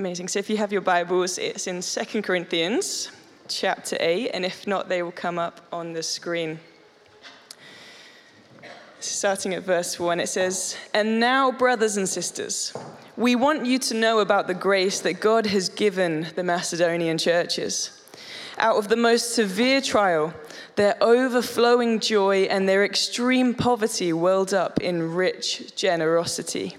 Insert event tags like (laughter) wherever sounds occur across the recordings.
Amazing. So if you have your Bibles, it's in 2 Corinthians chapter 8, and if not, they will come up on the screen. Starting at verse 1, it says, And now, brothers and sisters, we want you to know about the grace that God has given the Macedonian churches. Out of the most severe trial, their overflowing joy and their extreme poverty welled up in rich generosity.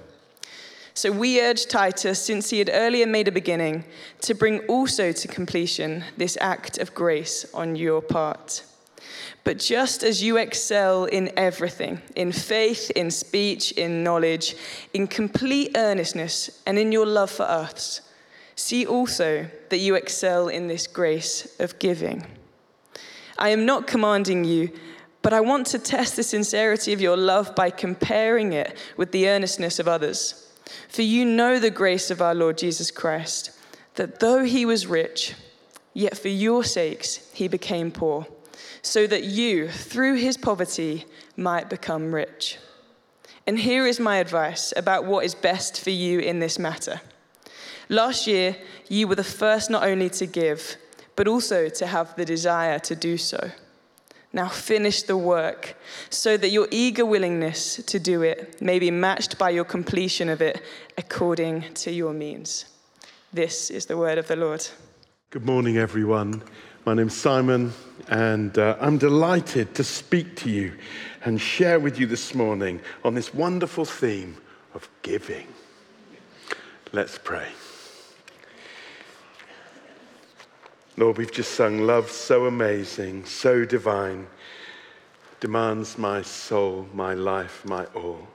So we urge Titus, since he had earlier made a beginning, to bring also to completion this act of grace on your part. But just as you excel in everything, in faith, in speech, in knowledge, in complete earnestness, and in your love for us, see also that you excel in this grace of giving. I am not commanding you, but I want to test the sincerity of your love by comparing it with the earnestness of others. For you know the grace of our Lord Jesus Christ, that though he was rich, yet for your sakes he became poor, so that you, through his poverty, might become rich. And here is my advice about what is best for you in this matter. Last year, you were the first not only to give, but also to have the desire to do so. Now finish the work so that your eager willingness to do it may be matched by your completion of it according to your means. This is the word of the Lord. Good morning, everyone. My name's Simon, and uh, I'm delighted to speak to you and share with you this morning on this wonderful theme of giving. Let's pray. Lord, we've just sung Love So Amazing, So Divine, demands my soul, my life, my all.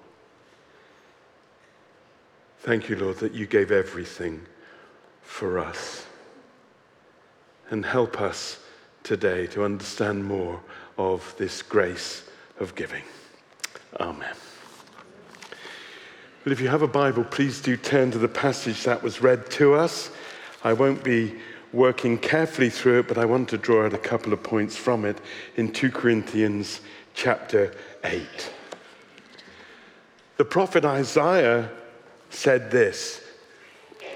Thank you, Lord, that you gave everything for us. And help us today to understand more of this grace of giving. Amen. Well, if you have a Bible, please do turn to the passage that was read to us. I won't be working carefully through it, but I want to draw out a couple of points from it in 2 Corinthians chapter 8. The prophet Isaiah said this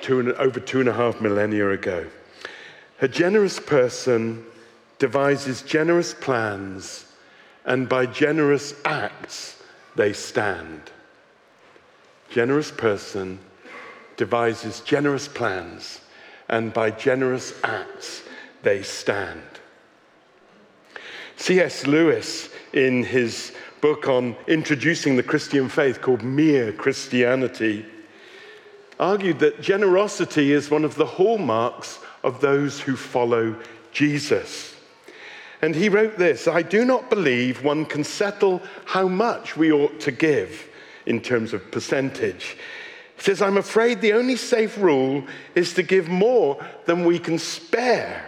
two and, over two and a half millennia ago. A generous person devises generous plans, and by generous acts they stand. Generous person devises generous plans and by generous acts they stand. C.S. Lewis, in his book on introducing the Christian faith called Mere Christianity, argued that generosity is one of the hallmarks of those who follow Jesus. And he wrote this I do not believe one can settle how much we ought to give in terms of percentage. Says, I'm afraid the only safe rule is to give more than we can spare.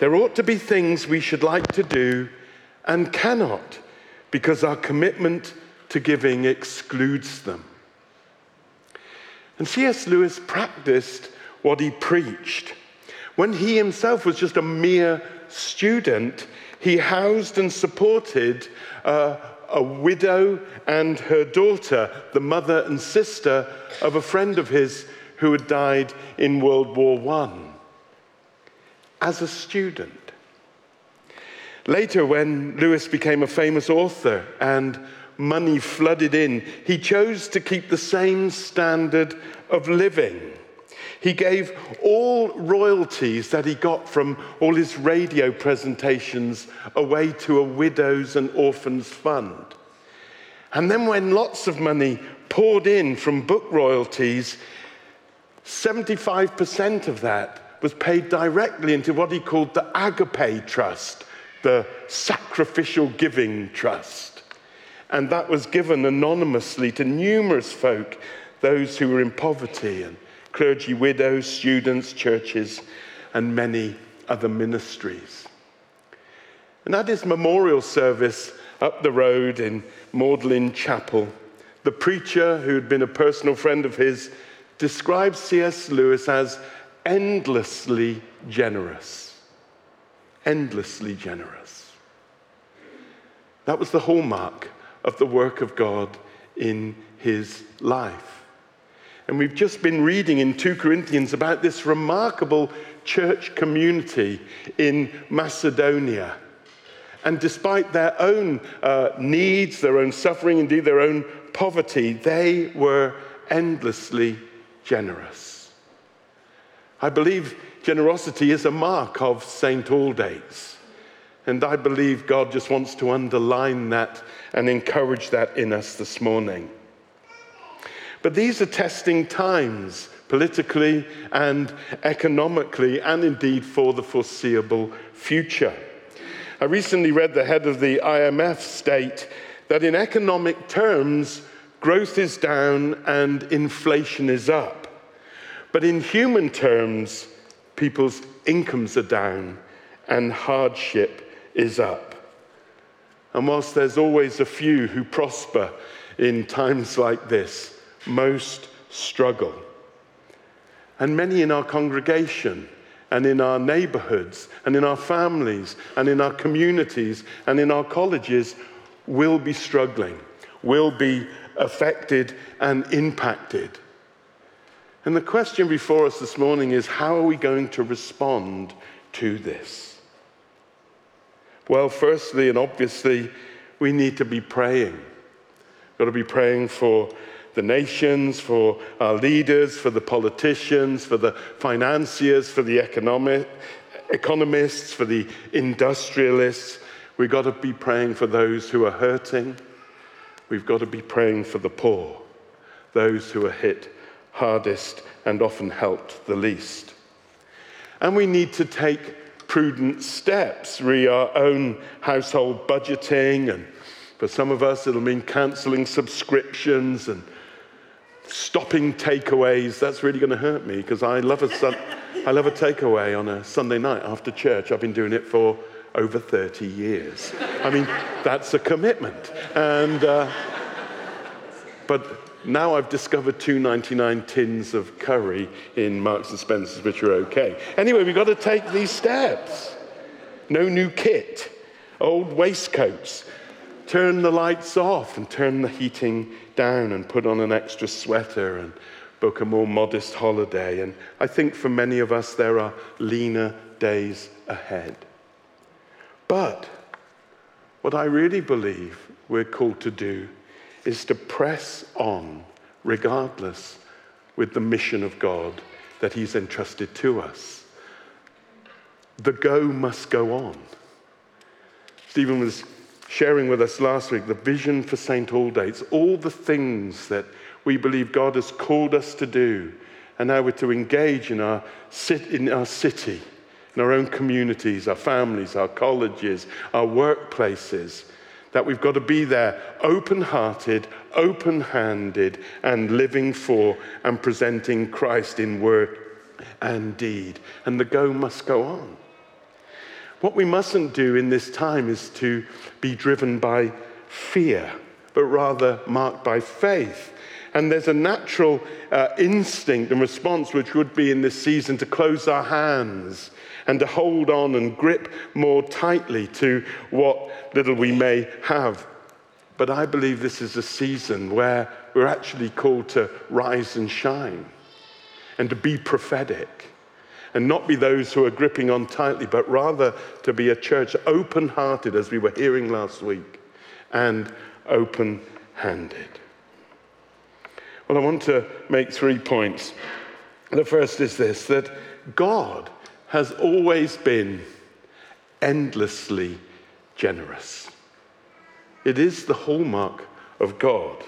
There ought to be things we should like to do and cannot because our commitment to giving excludes them. And C.S. Lewis practiced what he preached. When he himself was just a mere student, he housed and supported uh, a widow and her daughter, the mother and sister of a friend of his who had died in World War I, as a student. Later, when Lewis became a famous author and money flooded in, he chose to keep the same standard of living. He gave all royalties that he got from all his radio presentations away to a widows and orphans fund. And then, when lots of money poured in from book royalties, 75% of that was paid directly into what he called the Agape Trust, the Sacrificial Giving Trust. And that was given anonymously to numerous folk, those who were in poverty and clergy widows, students, churches, and many other ministries. And at his memorial service up the road in Magdalen Chapel, the preacher, who had been a personal friend of his, described C.S. Lewis as endlessly generous. Endlessly generous. That was the hallmark of the work of God in his life. And we've just been reading in 2 Corinthians about this remarkable church community in Macedonia. And despite their own uh, needs, their own suffering, indeed their own poverty, they were endlessly generous. I believe generosity is a mark of St. Aldate's. And I believe God just wants to underline that and encourage that in us this morning. But these are testing times, politically and economically, and indeed for the foreseeable future. I recently read the head of the IMF state that in economic terms, growth is down and inflation is up. But in human terms, people's incomes are down and hardship is up. And whilst there's always a few who prosper in times like this, most struggle. And many in our congregation and in our neighborhoods and in our families and in our communities and in our colleges will be struggling, will be affected and impacted. And the question before us this morning is how are we going to respond to this? Well, firstly and obviously, we need to be praying. We've got to be praying for the nations, for our leaders, for the politicians, for the financiers, for the economic, economists, for the industrialists. We've got to be praying for those who are hurting. We've got to be praying for the poor, those who are hit hardest and often helped the least. And we need to take prudent steps, re our own household budgeting, and for some of us, it'll mean cancelling subscriptions and stopping takeaways, that's really going to hurt me because I love a sun- I love a takeaway on a Sunday night after church. I've been doing it for over 30 years. I mean, that's a commitment. And uh, but now I've discovered 2.99 tins of curry in Marks and Spencer's, which are okay. Anyway, we've got to take these steps. No new kit, old waistcoats. Turn the lights off and turn the heating down and put on an extra sweater and book a more modest holiday. And I think for many of us, there are leaner days ahead. But what I really believe we're called to do is to press on, regardless, with the mission of God that He's entrusted to us. The go must go on. Stephen was sharing with us last week the vision for St. Aldate's, all the things that we believe God has called us to do, and how we're to engage in our, in our city, in our own communities, our families, our colleges, our workplaces. That we've got to be there open hearted, open handed, and living for and presenting Christ in word and deed. And the go must go on. What we mustn't do in this time is to be driven by fear, but rather marked by faith. And there's a natural uh, instinct and response which would be in this season to close our hands and to hold on and grip more tightly to what little we may have. But I believe this is a season where we're actually called to rise and shine and to be prophetic and not be those who are gripping on tightly, but rather to be a church open hearted, as we were hearing last week, and open handed. Well, I want to make three points. The first is this that God has always been endlessly generous. It is the hallmark of God.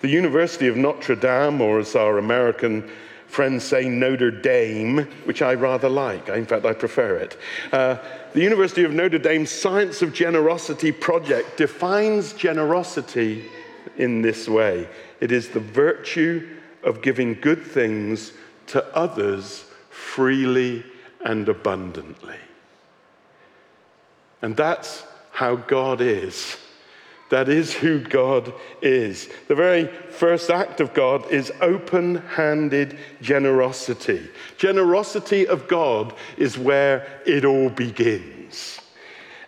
The University of Notre Dame, or as our American friends say Notre Dame, which I rather like. In fact, I prefer it. Uh, the University of Notre Dame's Science of Generosity project defines generosity in this way it is the virtue of giving good things to others freely and abundantly. And that's how God is. That is who God is. The very first act of God is open handed generosity. Generosity of God is where it all begins.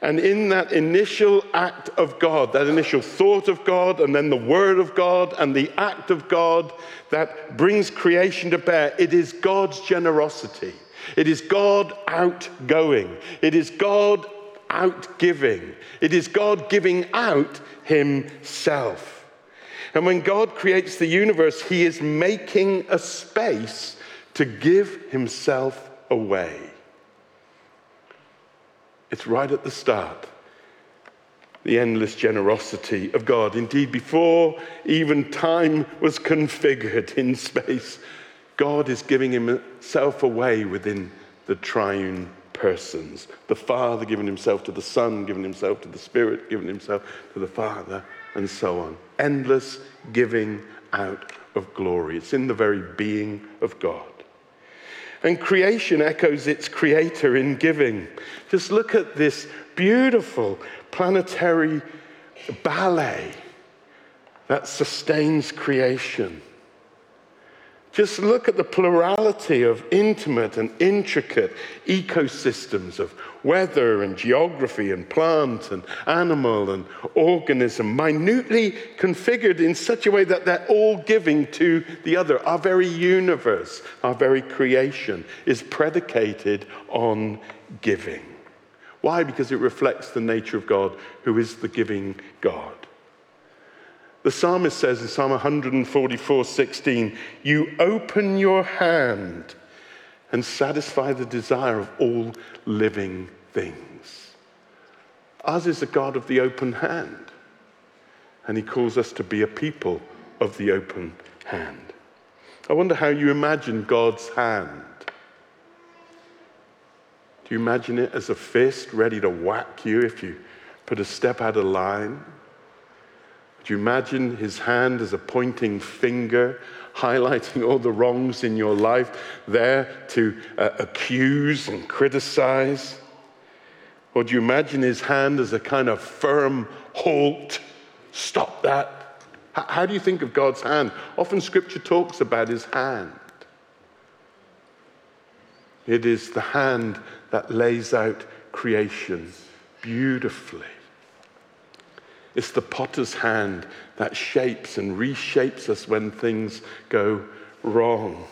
And in that initial act of God, that initial thought of God, and then the word of God, and the act of God that brings creation to bear, it is God's generosity. It is God outgoing. It is God out giving. It is God giving out Himself. And when God creates the universe, He is making a space to give Himself away. It's right at the start. The endless generosity of God. Indeed, before even time was configured in space, God is giving himself away within the triune persons. The Father giving himself to the Son, giving himself to the Spirit, giving himself to the Father, and so on. Endless giving out of glory. It's in the very being of God. And creation echoes its creator in giving. Just look at this beautiful planetary ballet that sustains creation. Just look at the plurality of intimate and intricate ecosystems of weather and geography and plant and animal and organism, minutely configured in such a way that they're all giving to the other. Our very universe, our very creation is predicated on giving. Why? Because it reflects the nature of God, who is the giving God. The psalmist says in Psalm 144 16, You open your hand and satisfy the desire of all living things. Ours is the God of the open hand, and He calls us to be a people of the open hand. I wonder how you imagine God's hand. Do you imagine it as a fist ready to whack you if you put a step out of line? Do you imagine his hand as a pointing finger, highlighting all the wrongs in your life, there to uh, accuse and criticize? Or do you imagine his hand as a kind of firm halt? Stop that. How do you think of God's hand? Often scripture talks about his hand. It is the hand that lays out creation beautifully. It's the potter's hand that shapes and reshapes us when things go wrong.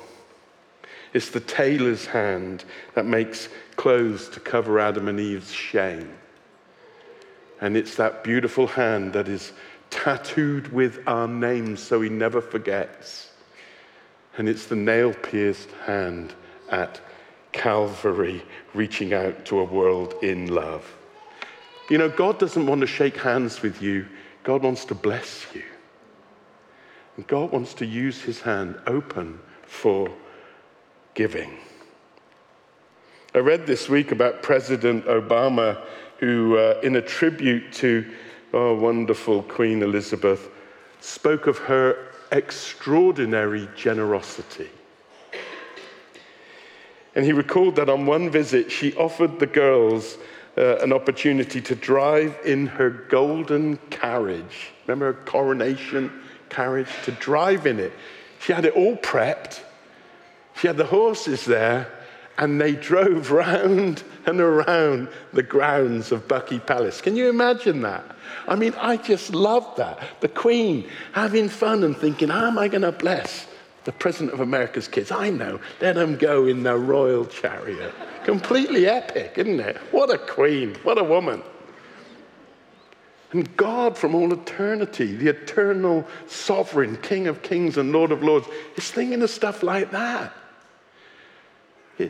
It's the tailor's hand that makes clothes to cover Adam and Eve's shame. And it's that beautiful hand that is tattooed with our names so he never forgets. And it's the nail pierced hand at Calvary reaching out to a world in love. You know, God doesn't want to shake hands with you, God wants to bless you. And God wants to use his hand open for giving. I read this week about President Obama, who, uh, in a tribute to our wonderful Queen Elizabeth, spoke of her extraordinary generosity. And he recalled that on one visit, she offered the girls uh, an opportunity to drive in her golden carriage. Remember her coronation carriage? To drive in it. She had it all prepped. She had the horses there, and they drove (laughs) round and around the grounds of Bucky Palace. Can you imagine that? I mean, I just love that. The Queen having fun and thinking, how am I going to bless the President of America's kids? I know. Let them go in their royal chariot. Completely epic, isn't it? What a queen, what a woman. And God, from all eternity, the eternal sovereign, King of kings and Lord of lords, is thinking of stuff like that.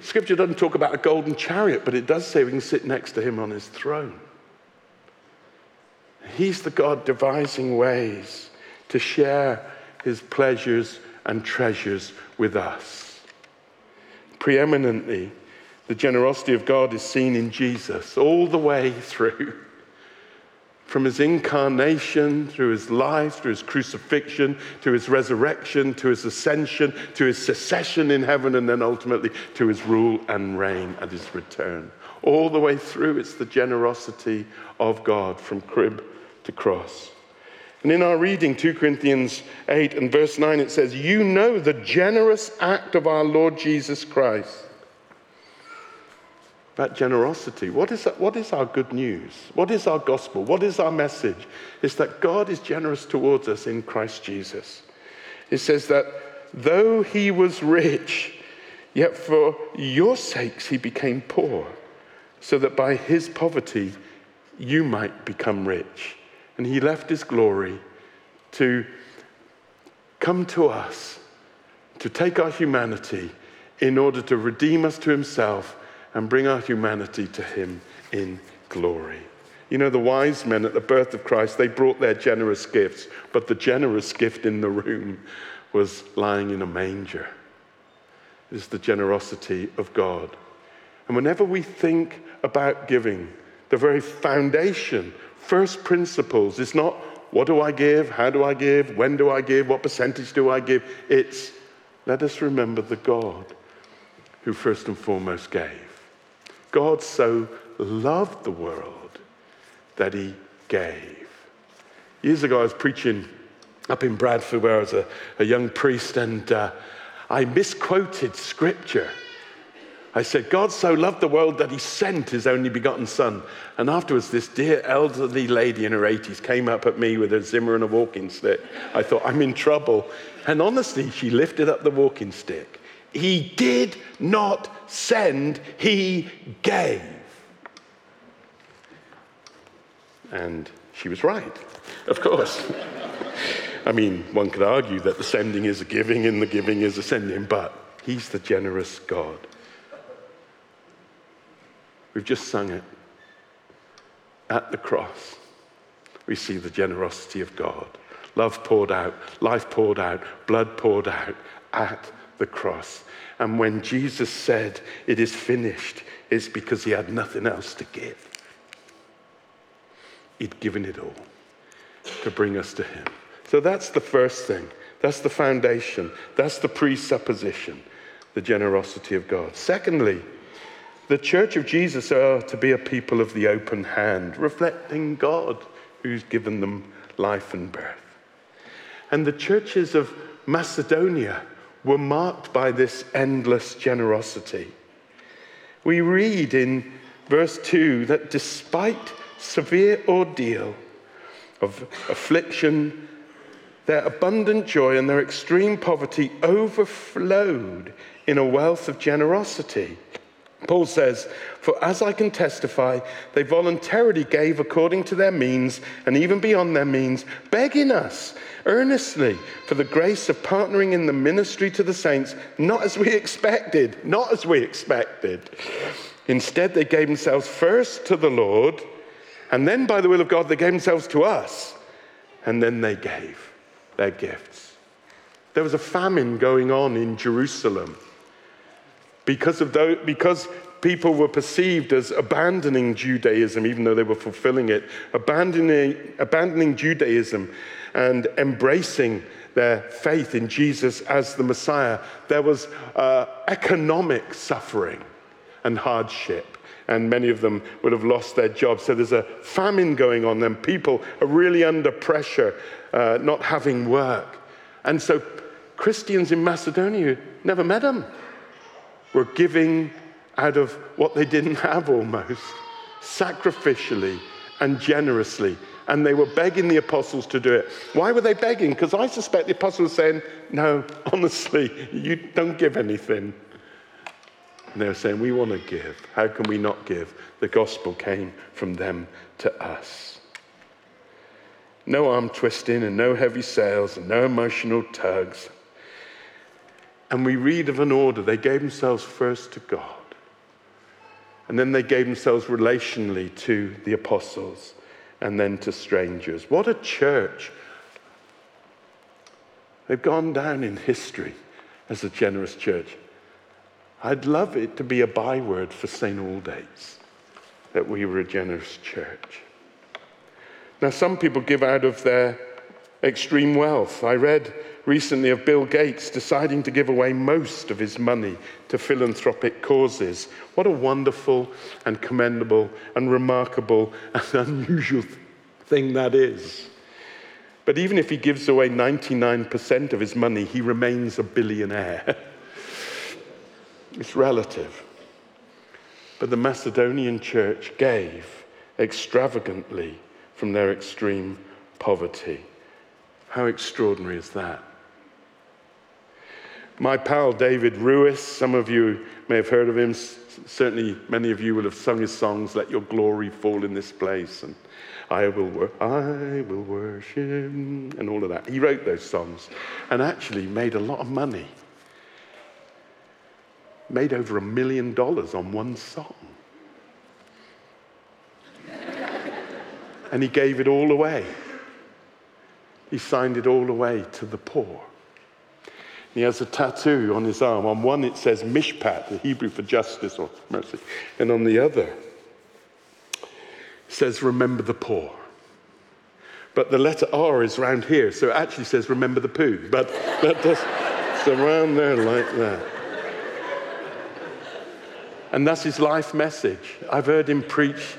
Scripture doesn't talk about a golden chariot, but it does say we can sit next to him on his throne. He's the God devising ways to share his pleasures and treasures with us. Preeminently, the generosity of God is seen in Jesus all the way through. From his incarnation, through his life, through his crucifixion, to his resurrection, to his ascension, to his secession in heaven, and then ultimately to his rule and reign at his return. All the way through, it's the generosity of God from crib to cross. And in our reading, 2 Corinthians 8 and verse 9, it says, You know the generous act of our Lord Jesus Christ. That generosity. What is, that, what is our good news? What is our gospel? What is our message? It's that God is generous towards us in Christ Jesus. It says that though he was rich, yet for your sakes he became poor, so that by his poverty you might become rich. And he left his glory to come to us, to take our humanity in order to redeem us to himself and bring our humanity to him in glory. You know, the wise men at the birth of Christ, they brought their generous gifts, but the generous gift in the room was lying in a manger. It is the generosity of God. And whenever we think about giving, the very foundation First principles. It's not what do I give? How do I give? When do I give? What percentage do I give? It's let us remember the God who first and foremost gave. God so loved the world that he gave. Years ago, I was preaching up in Bradford where I was a, a young priest and uh, I misquoted scripture. I said, God so loved the world that he sent his only begotten son. And afterwards, this dear elderly lady in her 80s came up at me with a Zimmer and a walking stick. I thought, I'm in trouble. And honestly, she lifted up the walking stick. He did not send, he gave. And she was right, of course. I mean, one could argue that the sending is a giving and the giving is a sending, but he's the generous God. We've just sung it. At the cross, we see the generosity of God. Love poured out, life poured out, blood poured out at the cross. And when Jesus said, It is finished, it's because he had nothing else to give. He'd given it all to bring us to him. So that's the first thing. That's the foundation. That's the presupposition, the generosity of God. Secondly, the church of Jesus are to be a people of the open hand, reflecting God who's given them life and birth. And the churches of Macedonia were marked by this endless generosity. We read in verse 2 that despite severe ordeal of affliction, their abundant joy and their extreme poverty overflowed in a wealth of generosity. Paul says, For as I can testify, they voluntarily gave according to their means and even beyond their means, begging us earnestly for the grace of partnering in the ministry to the saints, not as we expected, not as we expected. Instead, they gave themselves first to the Lord, and then by the will of God, they gave themselves to us, and then they gave their gifts. There was a famine going on in Jerusalem because, of those, because people were perceived as abandoning Judaism, even though they were fulfilling it, abandoning, abandoning Judaism and embracing their faith in Jesus as the Messiah, there was uh, economic suffering and hardship. And many of them would have lost their jobs. So there's a famine going on, and people are really under pressure, uh, not having work. And so Christians in Macedonia never met them were giving out of what they didn't have almost, sacrificially and generously. And they were begging the apostles to do it. Why were they begging? Because I suspect the apostles were saying, No, (laughs) honestly, you don't give anything. And they were saying, We want to give. How can we not give? The gospel came from them to us. No arm twisting and no heavy sales and no emotional tugs. And we read of an order. They gave themselves first to God. And then they gave themselves relationally to the apostles and then to strangers. What a church! They've gone down in history as a generous church. I'd love it to be a byword for St. Aldate's that we were a generous church. Now, some people give out of their extreme wealth. I read recently of Bill Gates deciding to give away most of his money to philanthropic causes. What a wonderful and commendable and remarkable and (laughs) unusual thing that is. But even if he gives away 99% of his money, he remains a billionaire. (laughs) it's relative. But the Macedonian church gave extravagantly from their extreme poverty. How extraordinary is that? My pal David Ruis, some of you may have heard of him. Certainly, many of you will have sung his songs, Let Your Glory Fall in This Place, and I will, wor- I will worship, and all of that. He wrote those songs and actually made a lot of money. Made over a million dollars on one song. and he gave it all away. He signed it all away to the poor. He has a tattoo on his arm. On one it says Mishpat, the Hebrew for justice or mercy, and on the other says remember the poor. But the letter R is round here, so it actually says remember the poo. But that does, it's around there like that. And that's his life message. I've heard him preach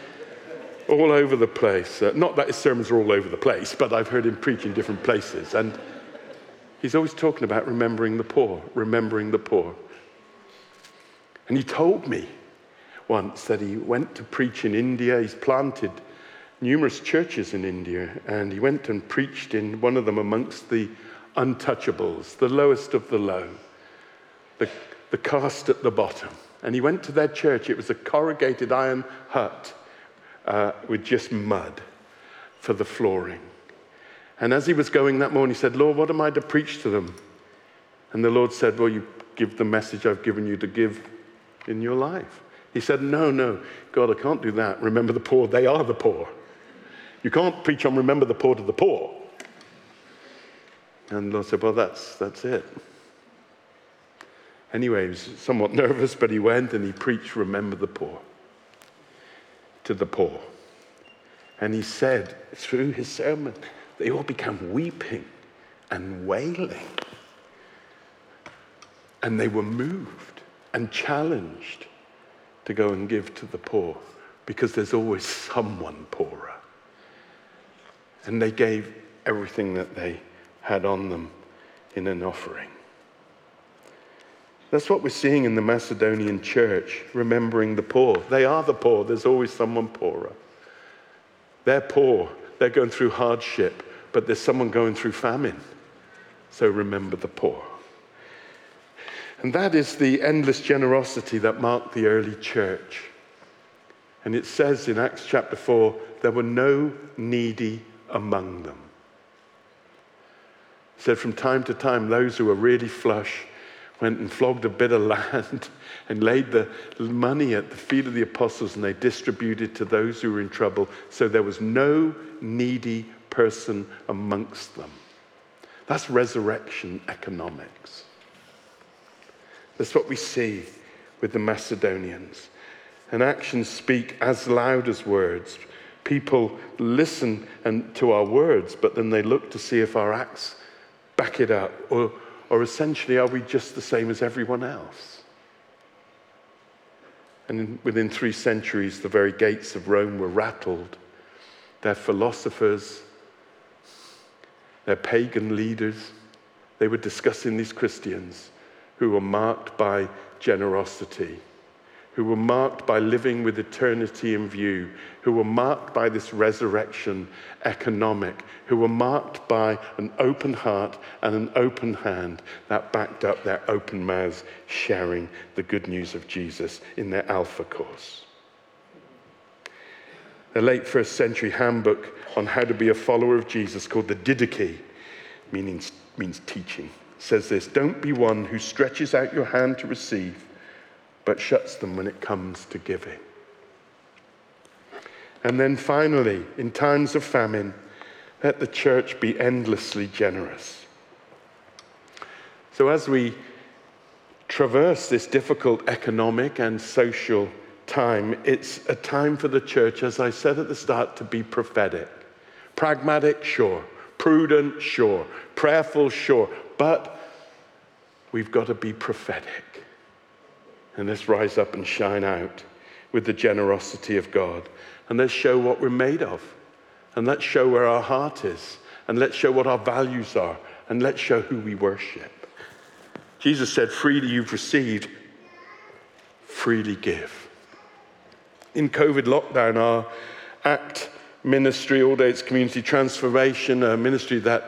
all over the place. Uh, not that his sermons are all over the place, but I've heard him preach in different places. And he's always talking about remembering the poor, remembering the poor. And he told me once that he went to preach in India. He's planted numerous churches in India, and he went and preached in one of them amongst the untouchables, the lowest of the low, the, the at the bottom. And he went to their church. It was a corrugated iron hut uh, with just mud for the flooring. And as he was going that morning, he said, Lord, what am I to preach to them? And the Lord said, Well, you give the message I've given you to give in your life. He said, No, no, God, I can't do that. Remember the poor, they are the poor. You can't preach on remember the poor to the poor. And the Lord said, Well, that's, that's it. Anyway, he was somewhat (laughs) nervous, but he went and he preached, Remember the poor to the poor. And he said through his sermon, they all began weeping and wailing. And they were moved and challenged to go and give to the poor because there's always someone poorer. And they gave everything that they had on them in an offering. That's what we're seeing in the Macedonian church, remembering the poor. They are the poor, there's always someone poorer. They're poor, they're going through hardship, but there's someone going through famine. So remember the poor. And that is the endless generosity that marked the early church. And it says in Acts chapter 4 there were no needy among them. It said from time to time, those who were really flush went and flogged a bit of land (laughs) and laid the money at the feet of the apostles and they distributed to those who were in trouble. So there was no needy person amongst them. That's resurrection economics. That's what we see with the Macedonians. And actions speak as loud as words. People listen and, to our words, but then they look to see if our acts back it up or or essentially, are we just the same as everyone else? And within three centuries, the very gates of Rome were rattled. Their philosophers, their pagan leaders, they were discussing these Christians who were marked by generosity who were marked by living with eternity in view, who were marked by this resurrection economic, who were marked by an open heart and an open hand that backed up their open mouths sharing the good news of Jesus in their Alpha course. A late first century handbook on how to be a follower of Jesus called the Didache, meaning, means teaching, says this Don't be one who stretches out your hand to receive but shuts them when it comes to giving. And then finally, in times of famine, let the church be endlessly generous. So as we traverse this difficult economic and social time, it's a time for the church, as I said at the start, to be prophetic. Pragmatic, sure. Prudent, sure. Prayerful, sure. But we've got to be prophetic. And let's rise up and shine out with the generosity of God. And let's show what we're made of. And let's show where our heart is. And let's show what our values are. And let's show who we worship. Jesus said, Freely you've received, freely give. In COVID lockdown, our ACT ministry, Aldate's Community Transformation, a ministry that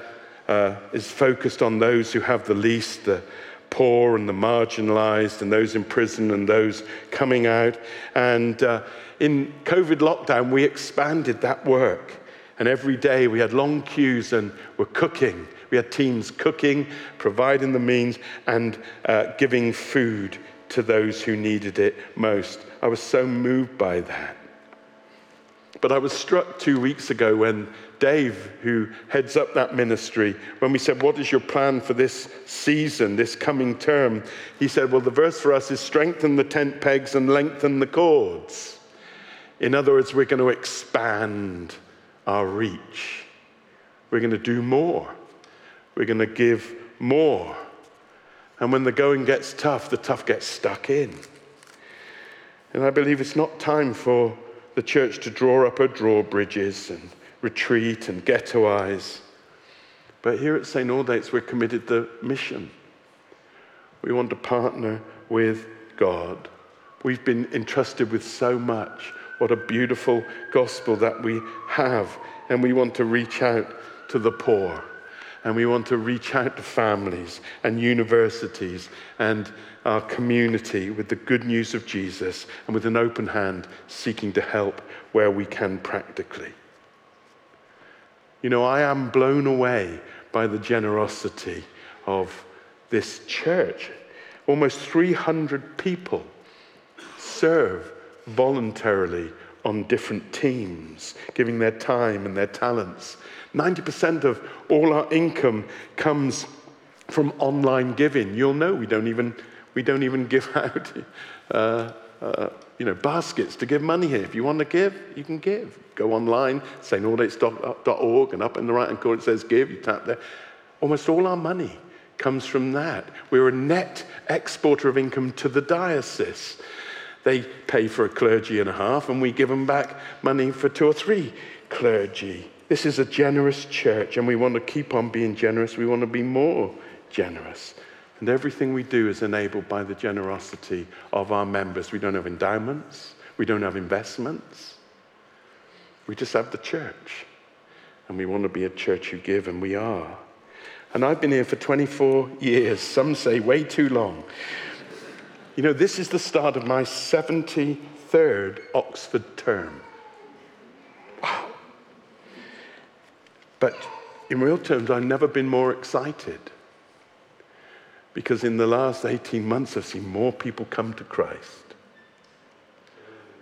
uh, is focused on those who have the least, the poor and the marginalized, and those in prison and those coming out. And uh, in COVID lockdown, we expanded that work. And every day we had long queues and we're cooking. We had teams cooking, providing the means, and uh, giving food to those who needed it most. I was so moved by that. But I was struck two weeks ago when Dave, who heads up that ministry, when we said, What is your plan for this season, this coming term? He said, Well, the verse for us is strengthen the tent pegs and lengthen the cords. In other words, we're going to expand our reach. We're going to do more. We're going to give more. And when the going gets tough, the tough gets stuck in. And I believe it's not time for the church to draw up her drawbridges and retreat and ghettoize. But here at St. Aldate's, we're committed to the mission. We want to partner with God. We've been entrusted with so much. What a beautiful gospel that we have. And we want to reach out to the poor. And we want to reach out to families and universities and our community with the good news of Jesus and with an open hand seeking to help where we can practically. You know, I am blown away by the generosity of this church. Almost 300 people serve voluntarily on different teams, giving their time and their talents. 90% of all our income comes from online giving. You'll know we don't even we don't even give (laughs) out uh, uh, you know, baskets to give money here. If you want to give, you can give. Go online, staldates.org, and up in the right hand corner it says give. You tap there. Almost all our money comes from that. We're a net exporter of income to the diocese. They pay for a clergy and a half, and we give them back money for two or three clergy. This is a generous church, and we want to keep on being generous. We want to be more generous. And everything we do is enabled by the generosity of our members. We don't have endowments, we don't have investments. We just have the church. And we want to be a church who give, and we are. And I've been here for 24 years, some say way too long. You know, this is the start of my 73rd Oxford term. Wow. But in real terms, I've never been more excited because in the last 18 months, I've seen more people come to Christ.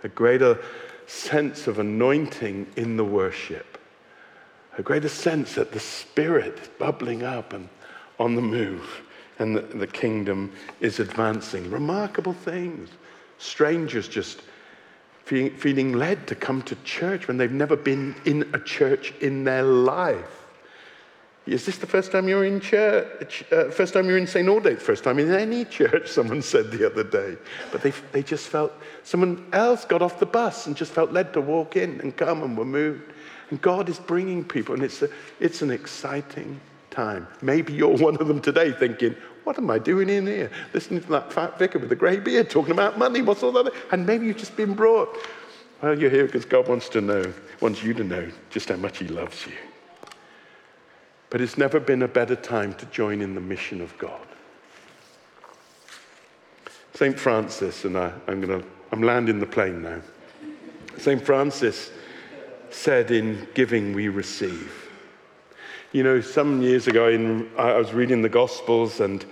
A greater sense of anointing in the worship. A greater sense that the Spirit is bubbling up and on the move, and the, the kingdom is advancing. Remarkable things. Strangers just feeling led to come to church when they've never been in a church in their life. Is this the first time you're in church? Uh, first time you're in St. Aldate's? First time in any church, someone said the other day. But they, they just felt, someone else got off the bus and just felt led to walk in and come and were moved. And God is bringing people, and it's, a, it's an exciting time. Maybe you're one of them today thinking, what am I doing in here? Listening to that fat vicar with the grey beard talking about money, what's all that? And maybe you've just been brought. Well, you're here because God wants to know, wants you to know just how much He loves you. But it's never been a better time to join in the mission of God. St. Francis, and I, am to, I'm landing the plane now. St. Francis said, In giving we receive. You know, some years ago, in, I was reading the Gospels and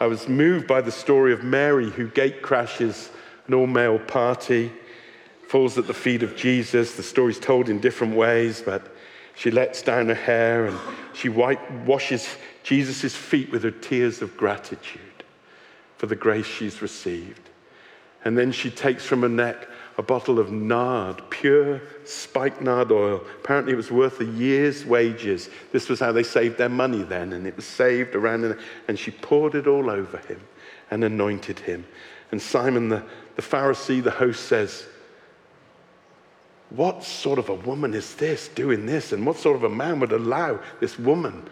I was moved by the story of Mary who gate crashes an all male party, falls at the feet of Jesus. The story's told in different ways, but she lets down her hair and she wipe, washes Jesus' feet with her tears of gratitude for the grace she's received. And then she takes from her neck a bottle of nard, pure spikenard oil. Apparently, it was worth a year's wages. This was how they saved their money then, and it was saved around, and she poured it all over him and anointed him. And Simon the, the Pharisee, the host, says, What sort of a woman is this doing this? And what sort of a man would allow this woman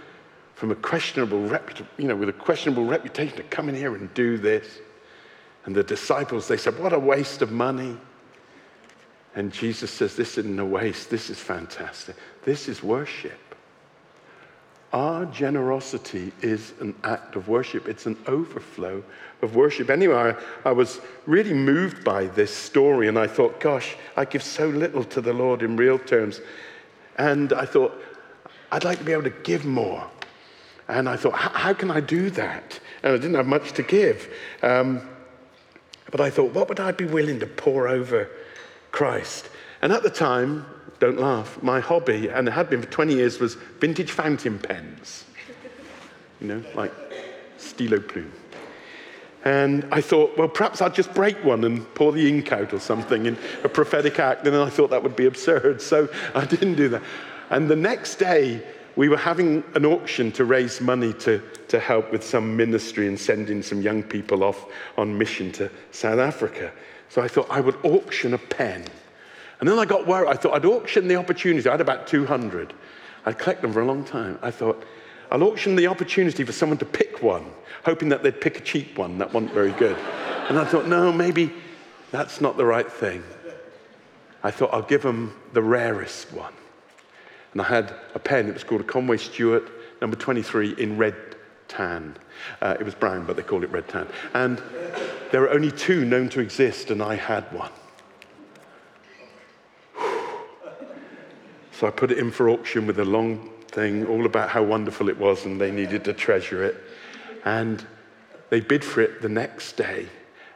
from a questionable you know, with a questionable reputation to come in here and do this? And the disciples, they said, What a waste of money. And Jesus says, This isn't a waste. This is fantastic. This is worship. Our generosity is an act of worship, it's an overflow of worship. Anyway, I, I, was really moved by this story, and I thought, gosh, I give so little to the Lord in real terms. And I thought, I'd like to be able to give more. And I thought, how can I do that? And I didn't have much to give. Um, but I thought, what would I be willing to pour over Christ? And at the time, don't laugh, my hobby, and it had been for 20 years, was vintage fountain pens. You know, like Stilo Plume. And I thought, well, perhaps I'd just break one and pour the ink out or something in a prophetic act. And then I thought that would be absurd, so I didn't do that. And the next day, we were having an auction to raise money to, to help with some ministry and sending some young people off on mission to South Africa. So I thought I would auction a pen. And then I got worried. I thought I'd auction the opportunity. I had about 200. I'd collect them for a long time. I thought, I'll auction the opportunity for someone to pick one, hoping that they'd pick a cheap one. That wasn't very good. And I thought, no, maybe that's not the right thing. I thought I'll give them the rarest one. And I had a pen, it was called a Conway Stewart number 23 in red tan. Uh, it was brown, but they called it red tan. And there are only two known to exist, and I had one. So I put it in for auction with a long thing, all about how wonderful it was, and they needed to treasure it. And they bid for it the next day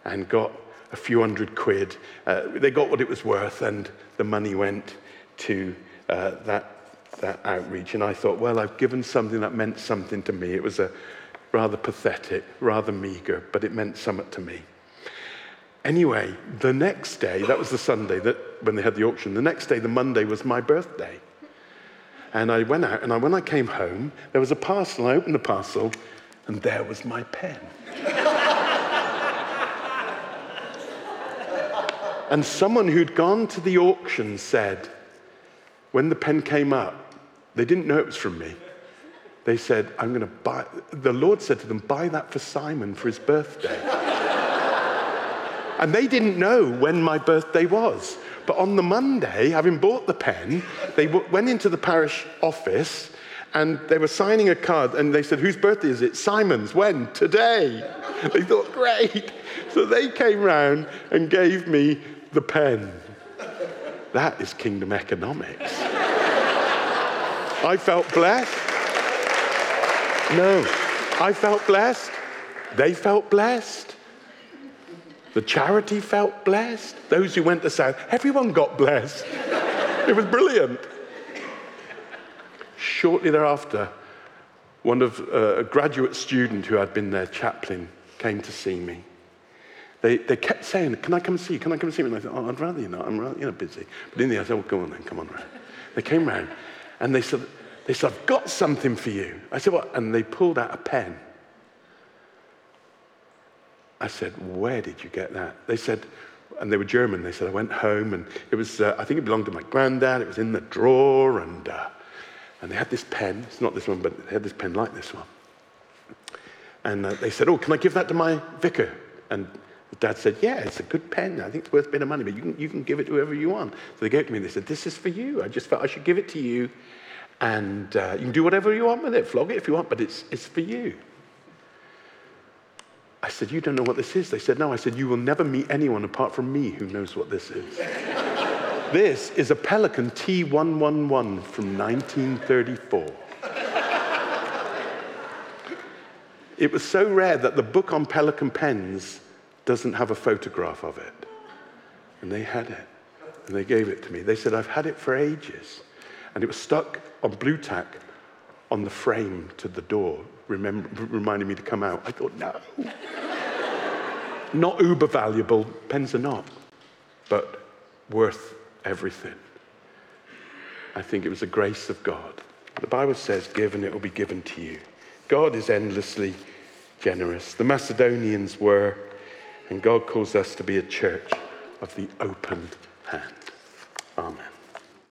and got a few hundred quid. Uh, they got what it was worth, and the money went to uh, that, that outreach. And I thought, well, I've given something that meant something to me. It was a rather pathetic, rather meager, but it meant something to me. Anyway, the next day, that was the Sunday that when they had the auction, the next day, the Monday, was my birthday. And I went out, and I, when I came home, there was a parcel. I opened the parcel, and there was my pen. (laughs) and someone who'd gone to the auction said, when the pen came up, they didn't know it was from me. They said, I'm going to buy, the Lord said to them, buy that for Simon for his birthday. And they didn't know when my birthday was. But on the Monday, having bought the pen, they went into the parish office and they were signing a card and they said, Whose birthday is it? Simon's. When? Today. (laughs) They thought, Great. (laughs) So they came round and gave me the pen. That is kingdom economics. (laughs) I felt blessed. No, I felt blessed. They felt blessed. The charity felt blessed. Those who went to South, everyone got blessed. it was brilliant. Shortly thereafter, one of uh, a graduate student who had been their chaplain came to see me. They, they kept saying, Can I come see you? Can I come see you? And I said, Oh, I'd rather you not. I'm rather, you know, busy. But in the end, I said, Well, come on then, come on round. They came round and they said, they said, I've got something for you. I said, What? And they pulled out a pen I said, Where did you get that? They said, and they were German. They said, I went home and it was, uh, I think it belonged to my granddad. It was in the drawer and, uh, and they had this pen. It's not this one, but they had this pen like this one. And uh, they said, Oh, can I give that to my vicar? And dad said, Yeah, it's a good pen. I think it's worth a bit of money, but you can, you can give it to whoever you want. So they gave it to me and they said, This is for you. I just felt I should give it to you. And uh, you can do whatever you want with it. Flog it if you want, but it's, it's for you. I said, You don't know what this is? They said, No. I said, You will never meet anyone apart from me who knows what this is. (laughs) this is a Pelikan T111 from 1934. it was so rare that the book on Pelikan pens doesn't have a photograph of it. And they had it. And they gave it to me. They said, I've had it for ages. And it was stuck on Blu Tack on the frame to the door remember, reminding me to come out. I thought, no. not uber valuable. Pens are not. But worth everything. I think it was the grace of God. The Bible says, Give and it will be given to you. God is endlessly generous. The Macedonians were, and God calls us to be a church of the open hand. Amen.